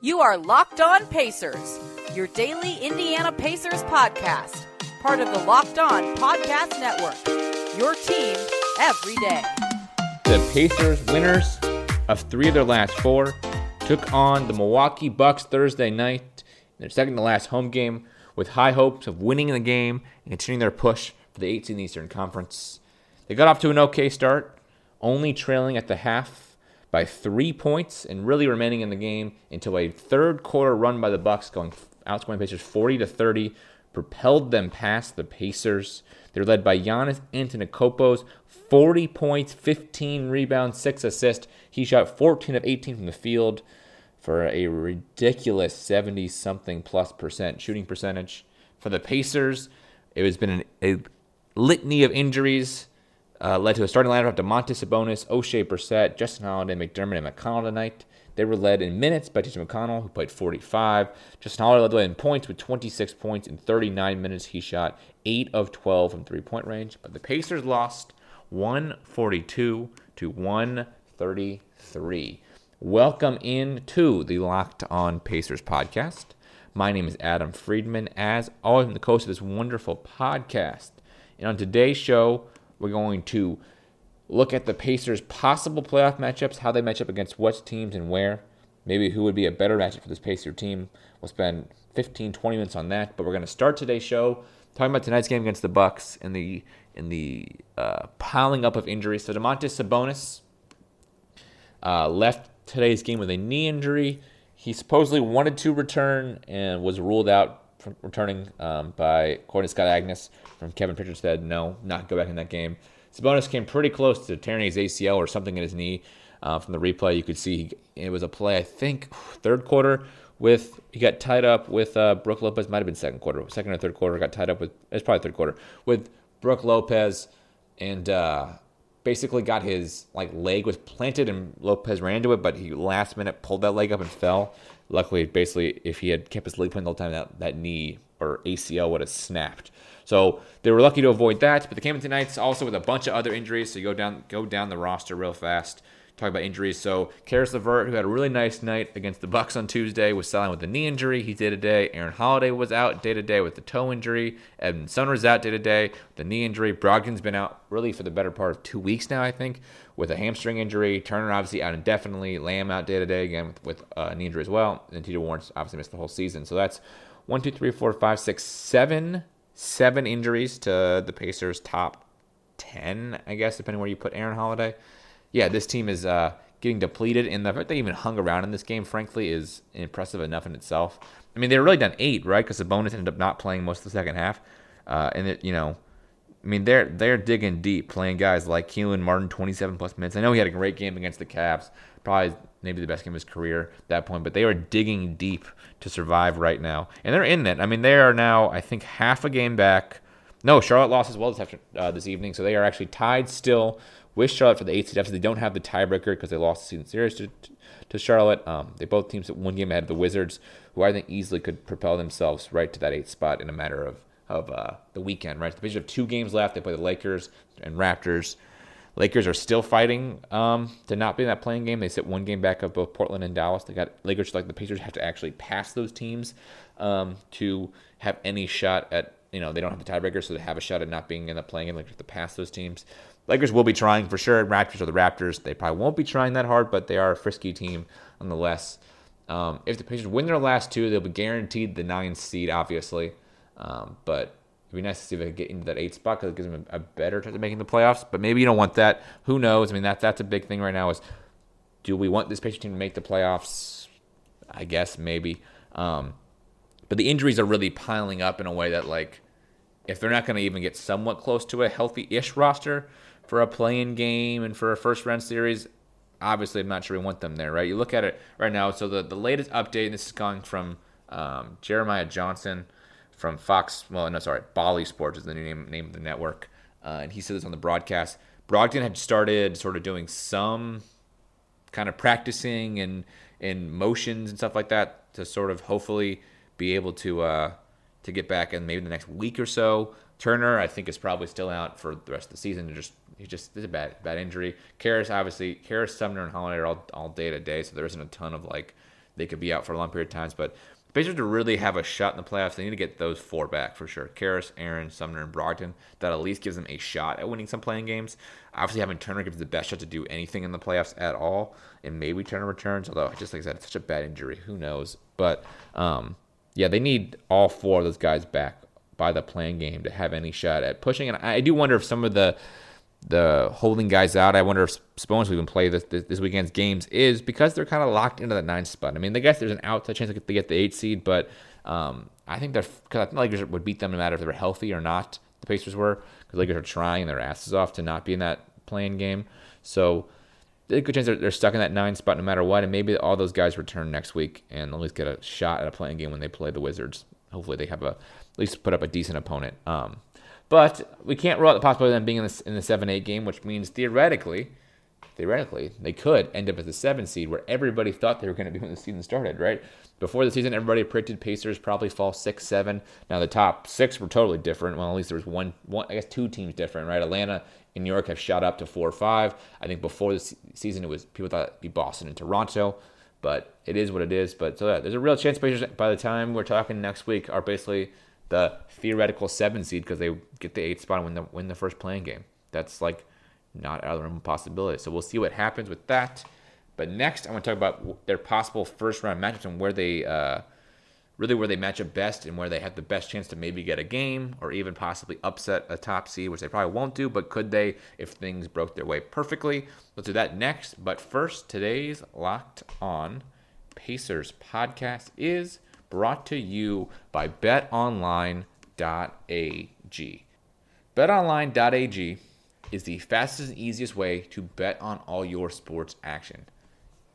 You are Locked On Pacers, your daily Indiana Pacers podcast, part of the Locked On Podcast Network. Your team every day. The Pacers, winners of three of their last four, took on the Milwaukee Bucks Thursday night their second to last home game with high hopes of winning the game and continuing their push for the 8th seed in the Eastern Conference. They got off to an okay start, only trailing at the half by three points and really remaining in the game until a third quarter run by the Bucks, going outscoring Pacers 40 to 30, propelled them past the Pacers. They're led by Giannis Antetokounmpo, 40 points, 15 rebounds, 6 assists. He shot 14 of 18 from the field for a ridiculous 70 something plus percent shooting percentage. For the Pacers, it has been an, a litany of injuries. Uh, led to a starting lineup of Domantas Sabonis, Oshae Brissett, Justin Holiday, McDermott, and McConnell tonight. They were led in minutes by TJ McConnell, who played 45. Justin Holiday led the way in points with 26 points in 39 minutes. He shot 8 of 12 from three point range. But the Pacers lost 142 to 133. Welcome in to the Locked On Pacers podcast. My name is Adam Friedman. As always, I'm the host of this wonderful podcast. And on today's show, we're going to look at the Pacers' possible playoff matchups, how they match up against what teams and where. Maybe who would be a better matchup for this Pacer team. We'll spend 15, 20 minutes on that. But we're going to start today's show talking about tonight's game against the Bucks and the in the uh, piling up of injuries. So Domantas Sabonis uh, left today's game with a knee injury. He supposedly wanted to return and was ruled out returning um, by to Scott Agnes from Kevin Pritchard said no, not go back in that game. Sabonis came pretty close to tearing his ACL or something in his knee. Uh, from the replay, you could see he, it was a play. I think third quarter with he got tied up with uh, Brook Lopez. Might have been second quarter, second or third quarter. Got tied up with it's probably third quarter with Brook Lopez, and uh, basically got his like leg was planted and Lopez ran into it, but he last minute pulled that leg up and fell. Luckily, basically, if he had kept his leg planted the whole time, that, that knee or ACL would have snapped. So they were lucky to avoid that. But the game tonight's also with a bunch of other injuries. So you go down go down the roster real fast. Talk about injuries. So Caris LeVert, who had a really nice night against the Bucks on Tuesday, was selling with a knee injury. He day to day. Aaron Holiday was out day to day with the toe injury. Evan Summers out day to day the knee injury. Brogdon's been out really for the better part of two weeks now, I think, with a hamstring injury. Turner obviously out indefinitely. Lamb out day to day again with, with uh, knee injury as well. And Tito Warren's obviously missed the whole season. So that's one, two, three, four, five, six, seven seven injuries to the Pacers' top 10, I guess, depending where you put Aaron Holiday. Yeah, this team is uh, getting depleted, and the fact they even hung around in this game, frankly, is impressive enough in itself. I mean, they were really done eight, right? Because Sabonis ended up not playing most of the second half, uh, and it, you know, I mean, they're they're digging deep, playing guys like Kelan Martin, 27 plus minutes. I know he had a great game against the Cavs, probably maybe the best game of his career at that point, but they are digging deep to survive right now, and they're in it. I mean, they are now, I think, half a game back. No, Charlotte lost as well this after uh, this evening, so they are actually tied still with Charlotte for the eighth seed. They don't have the tiebreaker because they lost the season series to, to Charlotte. Um, they both teams at one game ahead of the Wizards, who I think easily could propel themselves right to that eighth spot in a matter of of uh, the weekend. Right, the have two games left. They play the Lakers and Raptors. Lakers are still fighting um, to not be in that play-in game. They sit one game back of both Portland and Dallas. They got Lakers like the Pacers have to actually pass those teams um, to have any shot at you know they don't have the tiebreaker, so they have a shot at not being in the play-in. Lakers have to pass those teams. Lakers will be trying for sure. Raptors are the Raptors. They probably won't be trying that hard, but they are a frisky team nonetheless. Um, if the Pacers win their last two, they'll be guaranteed the ninth seed, obviously. Um, but It'd be nice to see if they get into that eight spot because it gives them a, a, better chance of making the playoffs. But maybe you don't want that. Who knows? I mean, that that's a big thing right now. Is do we want this Patriot team to make the playoffs? I guess maybe. Um, but the injuries are really piling up in a way that like, if they're not going to even get somewhat close to a healthy-ish roster for a play-in game and for a first-round series, obviously I'm not sure we want them there, right? You look at it right now. So the the latest update, and this is coming from um, Jeremiah Johnson from Fox. Well, no, sorry, Bally Sports is the new name, name of the network, uh, and he said this on the broadcast. Brogdon had started sort of doing some kind of practicing and and motions and stuff like that to sort of hopefully be able to uh, to get back in maybe the next week or so. Turner, I think, is probably still out for the rest of the season. Just he just is a bad bad injury. Caris, obviously, Caris, Sumner, and Holiday are all all day to day, so there isn't a ton of like they could be out for a long period of times. But Pacers to really have a shot in the playoffs, they need to get those four back for sure. Caris, Aaron, Sumner, and Brogdon. That at least gives them a shot at winning some play-in games. Obviously, having Turner gives the best shot to do anything in the playoffs at all. And maybe Turner returns, although, just like I said, it's such a bad injury. Who knows? But um, yeah, they need all four of those guys back by the play-in game to have any shot at pushing. And I do wonder if some of the the holding guys out. I wonder if Sabonis will even play this, this, this weekend's games is because they're kind of locked into that nine spot. I mean, I guess there's an outside chance they get the eight seed, but um, I think they're because the Lakers would beat them no matter if they were healthy or not. The Pacers were because Lakers are trying their asses off to not be in that play-in game. So a good chance they're, they're stuck in that nine spot no matter what, and maybe all those guys return next week and at least get a shot at a play-in game when they play the Wizards. Hopefully, they have a at least put up a decent opponent. Um, but we can't rule out the possibility of them being in the, in the 7 8 game, which means theoretically, theoretically, they could end up as the 7 seed where everybody thought they were going to be when the season started, right? Before the season, everybody predicted Pacers probably fall 6 7. Now, the top six were totally different. Well, at least there was one, one I guess two teams different, right? Atlanta and New York have shot up to 4 or 5. I think before the season, it was people thought it'd be Boston and Toronto but it is what it is. But so yeah, there's a real chance Pacers by the time we're talking next week are basically the theoretical seven seed because they get the eighth spot and win the win the first play-in game. That's like not out of the realm of possibility. So we'll see what happens with that. But next, I want to talk about their possible first round matchups and where they uh, really where they match up best and where they have the best chance to maybe get a game or even possibly upset a top seed, which they probably won't do. But could they if things broke their way perfectly? Let's do that next. But first, today's Locked On Pacers podcast is brought to you by betonline.ag. BetOnline.ag is the fastest and easiest way to bet on all your sports action.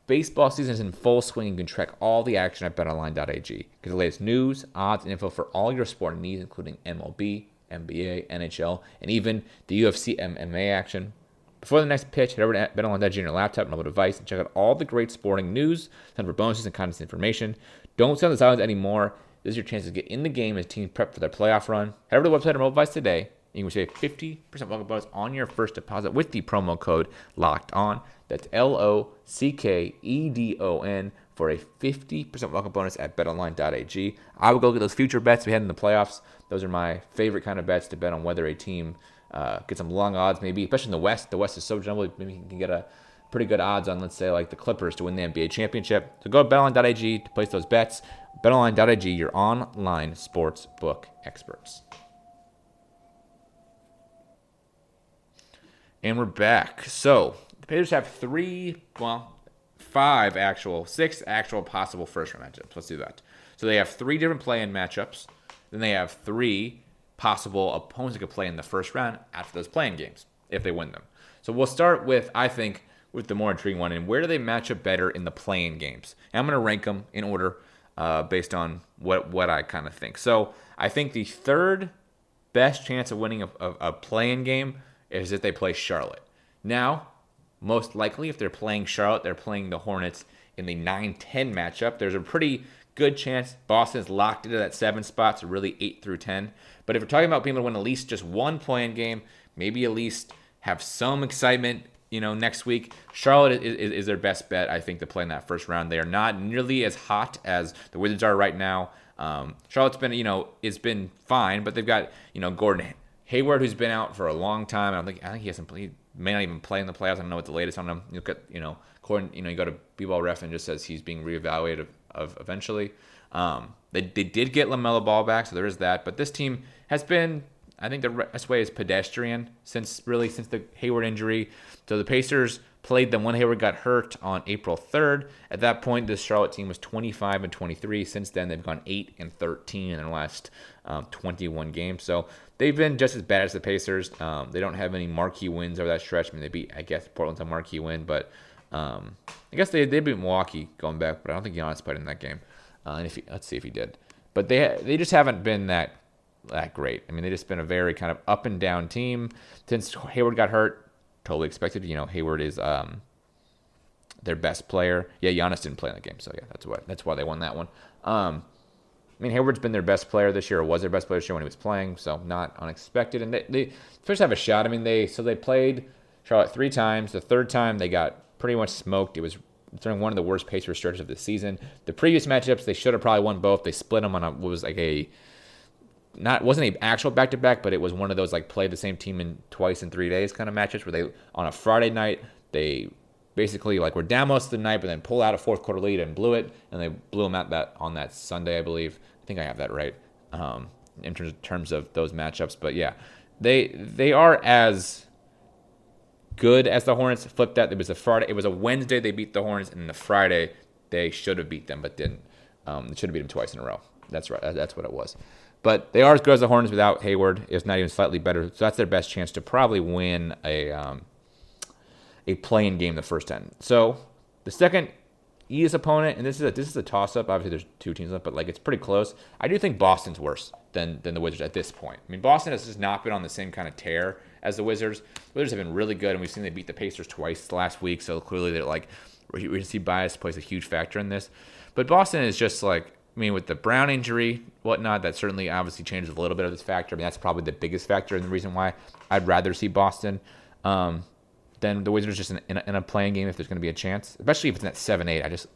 Baseball season is in full swing and you can track all the action at betonline.ag. Get the latest news, odds, and info for all your sport needs, including MLB, NBA, NHL, and even the UFC MMA action. Before the next pitch, head over to betonline.ag on your laptop mobile device and check out all the great sporting news, time for bonuses and contest information. Don't sit on the sidelines anymore. This is your chance to get in the game as teams prep for their playoff run. Head over to the website or mobile device today. You can save 50% welcome bonus on your first deposit with the promo code LOCKED ON. That's L O C K E D O N for a 50% welcome bonus at betonline.ag. I would go get those future bets we had in the playoffs. Those are my favorite kind of bets to bet on whether a team uh, get some long odds, maybe, especially in the West. The West is so jumbled. Maybe you can get a pretty good odds on, let's say, like the Clippers to win the NBA championship. So go to betonline.ag to place those bets. Betonline.ag, your online sports book experts. And we're back. So the Pacers have three, well, five actual, six actual possible first round matchups. Let's do that. So they have three different play in matchups. Then they have three possible opponents that could play in the first round after those play-in games if they win them. So we'll start with, I think, with the more intriguing one. And where do they match up better in the play-in games? And I'm going to rank them in order uh, based on what what I kind of think. So I think the third best chance of winning a, a, a play-in game is if they play Charlotte. Now, most likely, if they're playing Charlotte, they're playing the Hornets in the 9 10 matchup. There's a pretty good chance Boston's locked into that seven spot, so really 8 through 10. But if we're talking about being able to win at least just one play-in game, maybe at least have some excitement you know, next week. Charlotte is, is, is, their best bet, I think, to play in that first round. They are not nearly as hot as the Wizards are right now. Um, Charlotte's been, you know, it's been fine, but they've got, you know, Gordon Hayward, who's been out for a long time. I don't think, I think he hasn't played, may not even play in the playoffs. I don't know what the latest on him. You look at, you know, according, you know, you go to B-ball ref and just says he's being reevaluated of, of eventually. Um, they, they did get LaMelo Ball back, so there is that. But this team has been I think the best way is pedestrian since really since the Hayward injury. So the Pacers played them when Hayward got hurt on April 3rd. At that point, this Charlotte team was 25 and 23. Since then, they've gone 8 and 13 in their last um, 21 games. So they've been just as bad as the Pacers. Um, they don't have any marquee wins over that stretch. I mean, they beat, I guess, Portland's a marquee win, but um, I guess they, they beat Milwaukee going back, but I don't think Giannis played in that game. Uh, and if he, let's see if he did. But they they just haven't been that that great. I mean, they just been a very kind of up and down team since Hayward got hurt. Totally expected. You know, Hayward is um, their best player. Yeah, Giannis didn't play in the game, so yeah, that's what that's why they won that one. Um, I mean, Hayward's been their best player this year, or was their best player this year when he was playing, so not unexpected. And they, they first have a shot. I mean, they so they played Charlotte three times. The third time they got pretty much smoked. It was during one of the worst Pacers stretches of the season. The previous matchups, they should have probably won both. They split them on a what was like a not wasn't a actual back to back, but it was one of those like play the same team in twice in three days kind of matches where they on a Friday night they basically like were down most of the night, but then pulled out a fourth quarter lead and blew it, and they blew them out that on that Sunday, I believe. I think I have that right um, in terms terms of those matchups, but yeah, they they are as good as the Hornets. Flipped that it was a Friday, it was a Wednesday they beat the Hornets, and the Friday they should have beat them, but didn't. Um, they should have beat them twice in a row. That's right. That's what it was. But they are as good as the Hornets without Hayward. It's not even slightly better. So that's their best chance to probably win a um, a play-in game the first ten. So the second easiest opponent, and this is a, this is a toss up. Obviously, there's two teams left, but like it's pretty close. I do think Boston's worse than than the Wizards at this point. I mean, Boston has just not been on the same kind of tear as the Wizards. The Wizards have been really good, and we've seen they beat the Pacers twice last week. So clearly, they're like recency bias plays a huge factor in this. But Boston is just like I mean, with the Brown injury, whatnot, that certainly obviously changes a little bit of this factor. I mean, that's probably the biggest factor and the reason why I'd rather see Boston um, than the Wizards just in, in, a, in a play-in game if there's going to be a chance, especially if it's at 7 8. I just,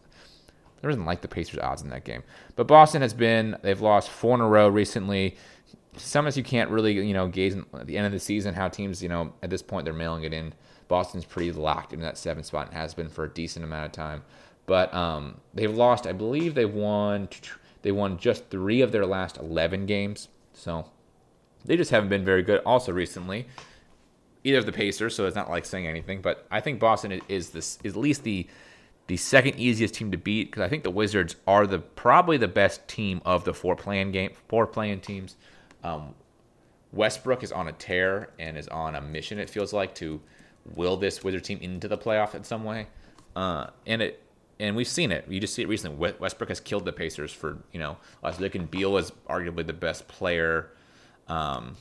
I doesn't like the Pacers' odds in that game. But Boston has been, they've lost four in a row recently. Sometimes you can't really, you know, gaze at the end of the season how teams, you know, at this point they're mailing it in. Boston's pretty locked in that seven spot and has been for a decent amount of time. But um, they've lost, I believe they've won, they won just three of their last 11 games. So they just haven't been very good. Also recently, either of the Pacers, so it's not like saying anything. But I think Boston is this is at least the the second easiest team to beat because I think the Wizards are the probably the best team of the four play-in game four play-in teams. Um, Westbrook is on a tear and is on a mission. It feels like to will this Wizard team into the playoff in some way, uh, and it and we've seen it. You just see it recently. Westbrook has killed the Pacers for you know last week, and Beal was arguably the best player, um,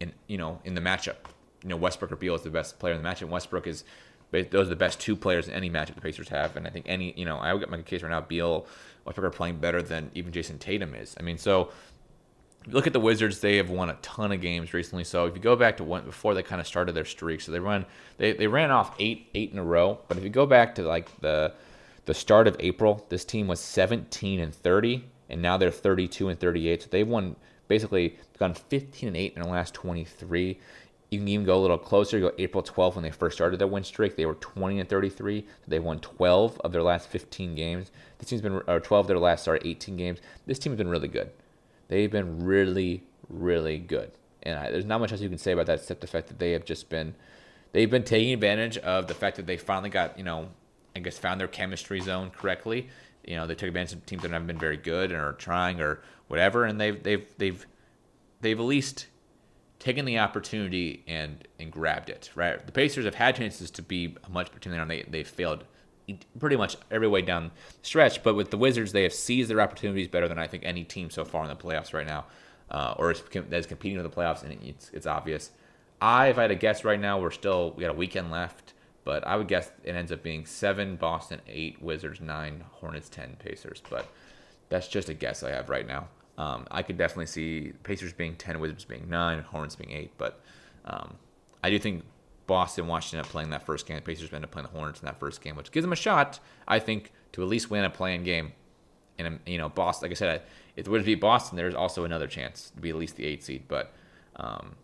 in you know in the matchup. You know Westbrook or Beal is the best player in the matchup. Westbrook is those are the best two players in any matchup the Pacers have, and I think any you know I would get my case right now. Beal, Westbrook are playing better than even Jayson Tatum is. I mean, so look at the Wizards; they have won a ton of games recently. So if you go back to when before they kind of started their streak, so they run they they ran off eight eight in a row. But if you go back to like the the start of April, this team was 17 and 30, and now they're 32 and 38. So they've won basically gone 15 and 8 in the last 23. You can even go a little closer. Go April 12th when they first started their win streak. They were 20 and 33. They won 12 of their last 15 games. This team's been or 12 of their last sorry 18 games. This team has been really good. They've been really really good. And I, there's not much else you can say about that except the fact that they have just been they've been taking advantage of the fact that they finally got you know I guess found their chemistry zone correctly. You know, they took advantage of teams that haven't been very good and are trying or whatever, and they've they've they've they've at least taken the opportunity and and grabbed it. Right, the Pacers have had chances to be much better team they they failed pretty much every way down the stretch. But with the Wizards, they have seized their opportunities better than I think any team so far in the playoffs right now, uh, or is, that is competing in the playoffs, and it's it's obvious. I, if I had to guess right now, we're still we got a weekend left. But I would guess it ends up being seven Boston, eight Wizards, nine Hornets, ten Pacers. But that's just a guess I have right now. Um, I could definitely see Pacers being ten, Wizards being nine, Hornets being eight. But um, I do think Boston, Washington playing that first game. The Pacers end up playing the Hornets in that first game, which gives them a shot, I think, to at least win a play-in game. And you know, Boston, like I said, if the Wizards beat Boston, there's also another chance to be at least the eight seed. But um,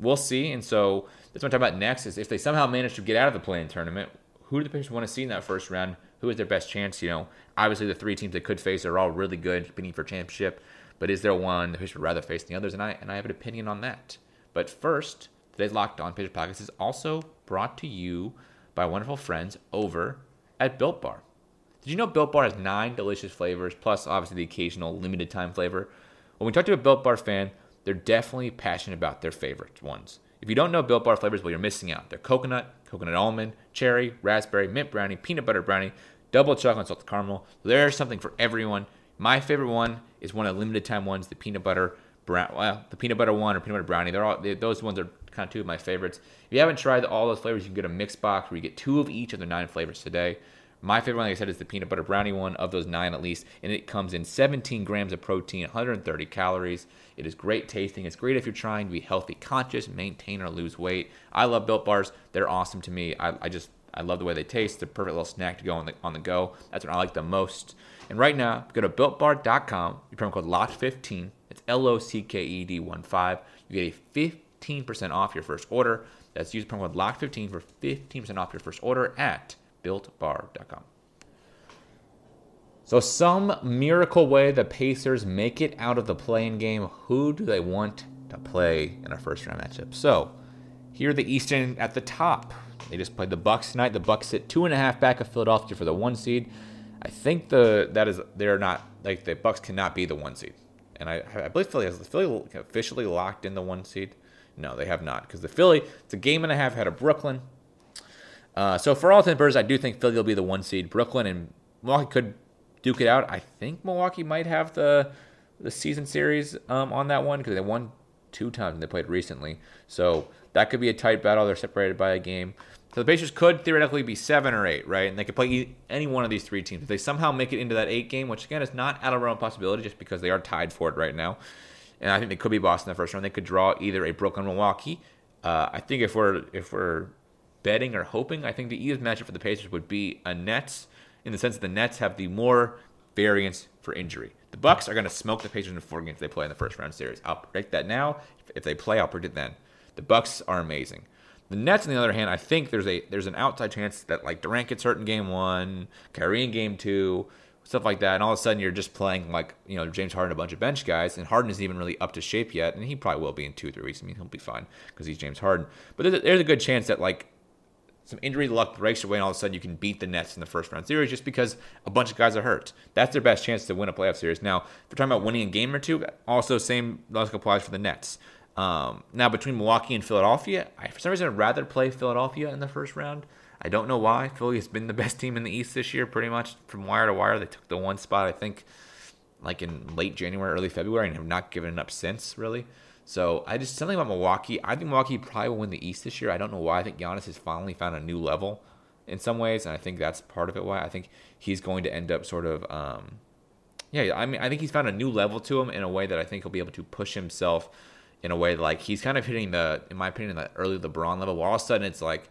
we'll see. And so that's what I'm talking about next is if they somehow manage to get out of the play-in tournament, who do the Pacers want to see in that first round? Who is their best chance? You know, obviously the three teams they could face are all really good, competing for championship. But is there one Pacers would rather face the others? And I and I have an opinion on that. But first, today's Locked On Pacers podcast is also brought to you by wonderful friends over at Built Bar. Did you know Built Bar has nine delicious flavors, plus obviously the occasional limited time flavor? When we talk to a Built Bar fan, they're definitely passionate about their favorite ones. If you don't know Built Bar flavors, well, you're missing out. They're coconut, coconut almond, cherry, raspberry, mint brownie, peanut butter brownie, double chocolate salted caramel. There's something for everyone. My favorite one is one of the limited time ones, the peanut butter brown. Well, the peanut butter one or peanut butter brownie. They're all they, those ones are kind of two of my favorites. If you haven't tried all those flavors, you can get a mix box where you get two of each of the nine flavors today. My favorite one, like I said, is the peanut butter brownie one of those nine at least, and it comes in 17 grams of protein, 130 calories. It is great tasting. It's great if you're trying to be healthy conscious, maintain or lose weight. I love Built Bars. They're awesome to me. I, I just I love the way they taste. They're perfect little snack to go on the on the go. That's what I like the most. And right now, go to builtbar.com. Your promo code LOCKED15. It's L O C K E D 1 5. You get a 15% off your first order. That's use promo code LOCKED15 for 15% off your first order at builtbar.com. So, some miracle way the Pacers make it out of the play-in game. Who do they want to play in a first round matchup? So, here the Eastern at the top. They just played the Bucks tonight. The Bucks sit two and a half back of Philadelphia for the one seed. I think the that is they're not like the Bucks cannot be the one seed, and I, I believe Philly has Philly officially locked in the one seed. No, they have not because the Philly it's a game and a half ahead of Brooklyn. Uh, so for all purposes, I do think Philly will be the one seed. Brooklyn and Milwaukee could duke it out. I think Milwaukee might have the the season series um, on that one because they won two times and they played recently. So that could be a tight battle. They're separated by a game. So the Pacers could theoretically be seven or eight, right? And they could play any one of these three teams. If they somehow make it into that eight game, which again is not out of realm possibility, just because they are tied for it right now, and I think they could be Boston in the first round. They could draw either a Brooklyn Milwaukee. Uh, I think if we're if we're betting or hoping, I think the easiest matchup for the Pacers would be a Nets, in the sense that the Nets have the more variance for injury. The Bucks are going to smoke the Pacers in four games they play in the first round series. I'll predict that now. If they play, I'll predict then. The Bucks are amazing. The Nets, on the other hand, I think there's a there's an outside chance that like Durant gets hurt in game one, Kyrie in game two, stuff like that, and all of a sudden you're just playing like you know James Harden, a bunch of bench guys, and Harden isn't even really up to shape yet, and he probably will be in two or three weeks. I mean he'll be fine because he's James Harden, but there's a, there's a good chance that like some injury luck breaks away, and all of a sudden you can beat the Nets in the first round series just because a bunch of guys are hurt. That's their best chance to win a playoff series. Now, if we're talking about winning a game or two, also same logic applies for the Nets. Um, now, between Milwaukee and Philadelphia, I, for some reason, I'd rather play Philadelphia in the first round. I don't know why. Philly has been the best team in the East this year, pretty much from wire to wire. They took the one spot, I think, like in late January, early February, and have not given it up since, really. So I just something about Milwaukee. I think Milwaukee probably will win the East this year. I don't know why. I think Giannis has finally found a new level in some ways, and I think that's part of it. Why I think he's going to end up sort of, um, yeah. I mean, I think he's found a new level to him in a way that I think he'll be able to push himself in a way like he's kind of hitting the, in my opinion, the early LeBron level. Where all of a sudden it's like,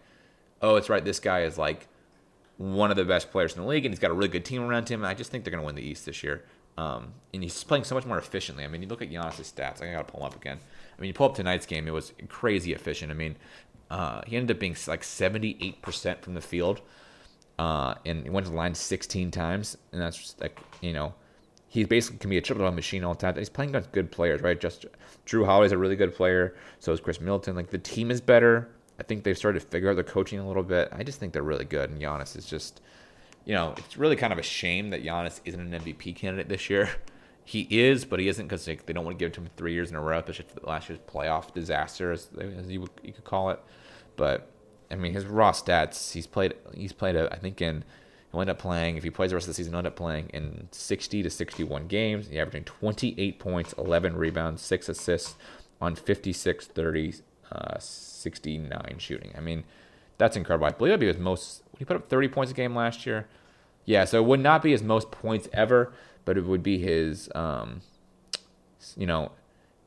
oh, it's right. This guy is like one of the best players in the league, and he's got a really good team around him. And I just think they're going to win the East this year. Um, and he's playing so much more efficiently. I mean, you look at Giannis' stats. I got to pull him up again. I mean, you pull up tonight's game. It was crazy efficient. I mean, uh, he ended up being like 78% from the field. Uh, and he went to the line 16 times. And that's just like, you know, he basically can be a triple double machine all the time. He's playing against good players, right? Just Jrue Holiday's a really good player. So is Khris Middleton. Like the team is better. I think they've started to figure out their coaching a little bit. I just think they're really good. And Giannis is just, you know, it's really kind of a shame that Giannis isn't an MVP candidate this year. He is, but he isn't because they, they, don't want to give it to him three years in a row. Especially last year's playoff disaster, as, as you, you could call it. But I mean, his raw stats. He's played. He's played. A, I think in He'll end up playing, if he plays the rest of the season, he'll end up playing in 60 to 61 games. He's averaging 28 points, 11 rebounds, 6 assists on 56, 30, uh, 69 shooting. I mean, that's incredible. I believe it'd be his most. He put up 30 points a game last year. Yeah, so it would not be his most points ever, but it would be his, um, you know,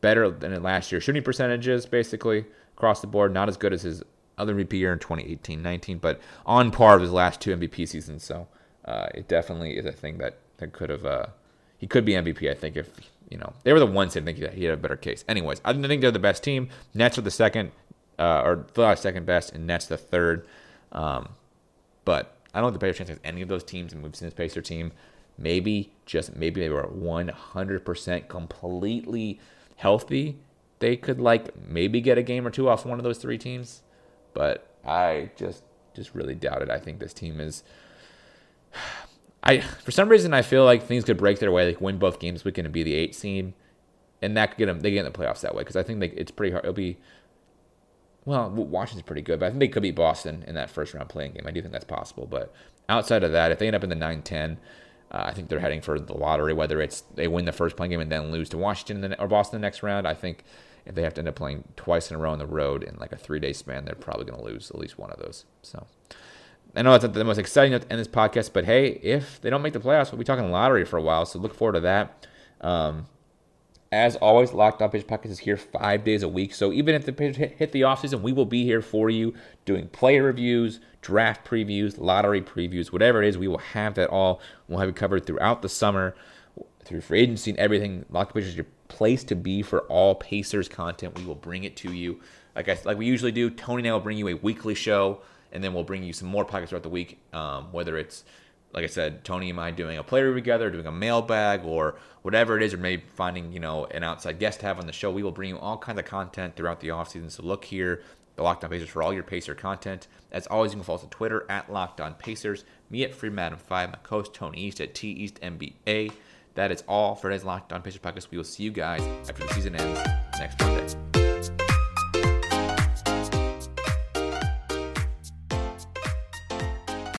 better than last year. Shooting percentages, basically, across the board, not as good as his other MVP year in 2018-19, but on par with his last two MVP seasons. So uh, it definitely is a thing that that could have uh, he could be MVP. I think if you know they were the ones that think that he had a better case. Anyways, I think they're the best team. Nets are the second, uh, or the second best, and Nets the third. Um, but I don't think the Pacers chance against any of those teams, and we've seen this Pacer team. Maybe just maybe they were 100% completely healthy. They could like maybe get a game or two off one of those three teams but I just just really doubt it. I think this team is. I for some reason I feel like things could break their way, like win both games weekend and be the eight seed, and that could get them. They get in the playoffs that way because I think they, it's pretty hard. It'll be. Well, Washington's pretty good, but I think they could beat Boston in that first round play-in game. I do think that's possible, but outside of that, if they end up in the 9-10, uh, I think they're heading for the lottery. Whether it's they win the first play-in game and then lose to Washington or Boston the next round, I think if they have to end up playing twice in a row on the road in like a three day span, they're probably going to lose at least one of those. So I know that's not the most exciting note to end this podcast, but hey, if they don't make the playoffs, we'll be talking lottery for a while. So look forward to that. Um, As always, Locked On Pacers Podcast is here five days a week. So even if the hit the offseason, we will be here for you doing player reviews, draft previews, lottery previews, whatever it is. We will have that all. We'll have it covered throughout the summer, through free agency and everything. Locked Pacers is your place to be for all Pacers content. We will bring it to you. Like I, like we usually do, Tony and I will bring you a weekly show, and then we'll bring you some more podcasts throughout the week, um, whether it's like I said, Tony and I doing a player together, doing a mailbag or whatever it is, or maybe finding, you know, an outside guest to have on the show. We will bring you all kinds of content throughout the offseason. So look here, the Locked On Pacers for all your Pacer content. As always, you can follow us on Twitter at Locked On Pacers, me at Freeman 5, my co-host Tony East at T East NBA. That is all for today's Locked On Pacers podcast. We will see you guys after the season ends next Monday.